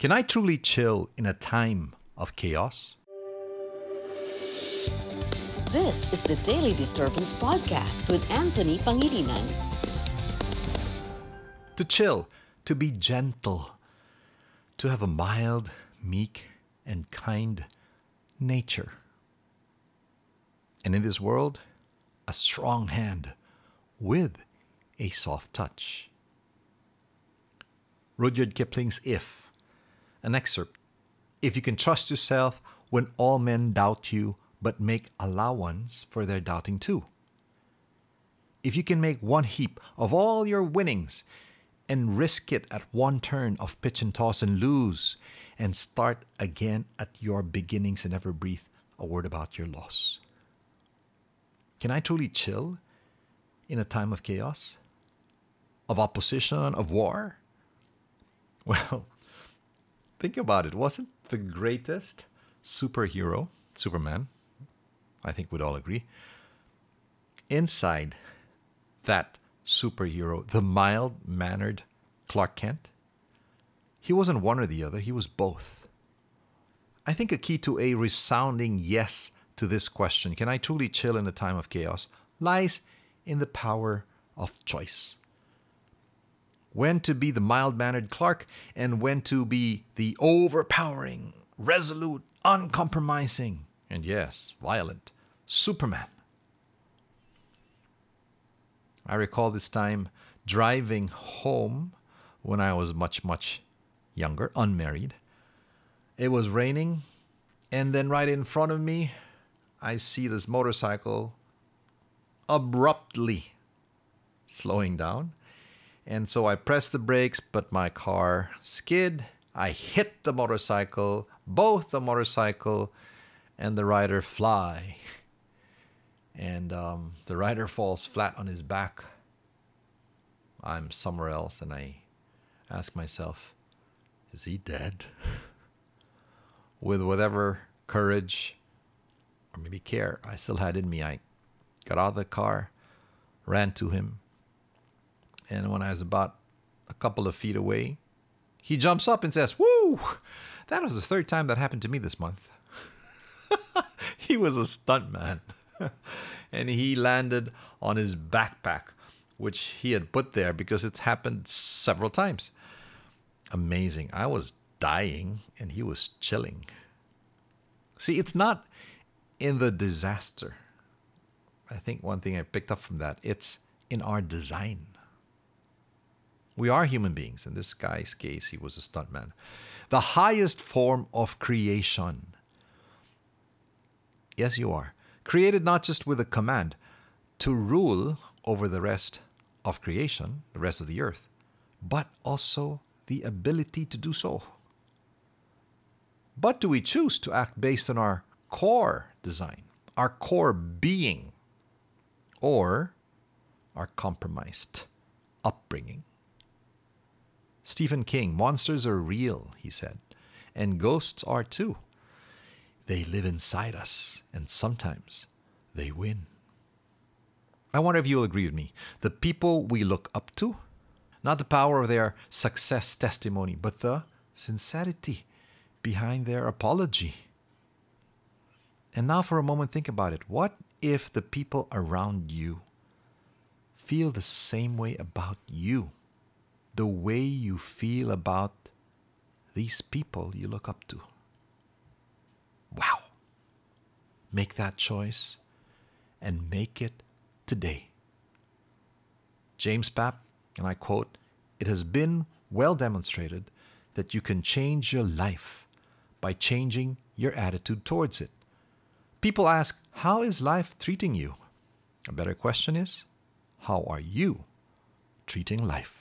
Can I truly chill in a time of chaos? This is the Daily Disturbance Podcast with Anthony Pangilinan. To chill, to be gentle, to have a mild, meek, and kind nature. And in this world, a strong hand with a soft touch. Rudyard Kipling's If, an excerpt. If you can trust yourself when all men doubt you, but make allowance for their doubting too. If you can make one heap of all your winnings and risk it at one turn of pitch and toss and lose, and start again at your beginnings and never breathe a word about your loss. Can I truly chill in a time of chaos? Of opposition, of war? Well, think about it. Wasn't the greatest superhero, Superman, I think we'd all agree, inside that superhero, the mild mannered Clark Kent? He wasn't one or the other, he was both. I think a key to a resounding yes to this question, can I truly chill in a time of chaos, lies in the power of choice. When to be the mild mannered Clark and when to be the overpowering, resolute, uncompromising, and yes, violent Superman. I recall this time driving home when I was much, much younger, unmarried. It was raining, and then right in front of me, I see this motorcycle abruptly slowing down. And so I pressed the brakes, but my car skid. I hit the motorcycle, both the motorcycle and the rider fly. And um, the rider falls flat on his back. I'm somewhere else, and I ask myself, is he dead? With whatever courage or maybe care I still had in me, I got out of the car, ran to him, and when I was about a couple of feet away, he jumps up and says, Woo! That was the third time that happened to me this month. he was a stuntman. and he landed on his backpack, which he had put there because it's happened several times. Amazing. I was dying and he was chilling. See, it's not in the disaster. I think one thing I picked up from that, it's in our design. We are human beings. In this guy's case, he was a stuntman. The highest form of creation. Yes, you are. Created not just with a command to rule over the rest of creation, the rest of the earth, but also the ability to do so. But do we choose to act based on our core design, our core being, or our compromised upbringing? Stephen King, monsters are real, he said, and ghosts are too. They live inside us, and sometimes they win. I wonder if you'll agree with me. The people we look up to, not the power of their success testimony, but the sincerity behind their apology. And now, for a moment, think about it. What if the people around you feel the same way about you? The way you feel about these people you look up to? Wow. Make that choice and make it today. James Papp, and I quote, It has been well demonstrated that you can change your life by changing your attitude towards it. People ask, How is life treating you? A better question is, How are you treating life?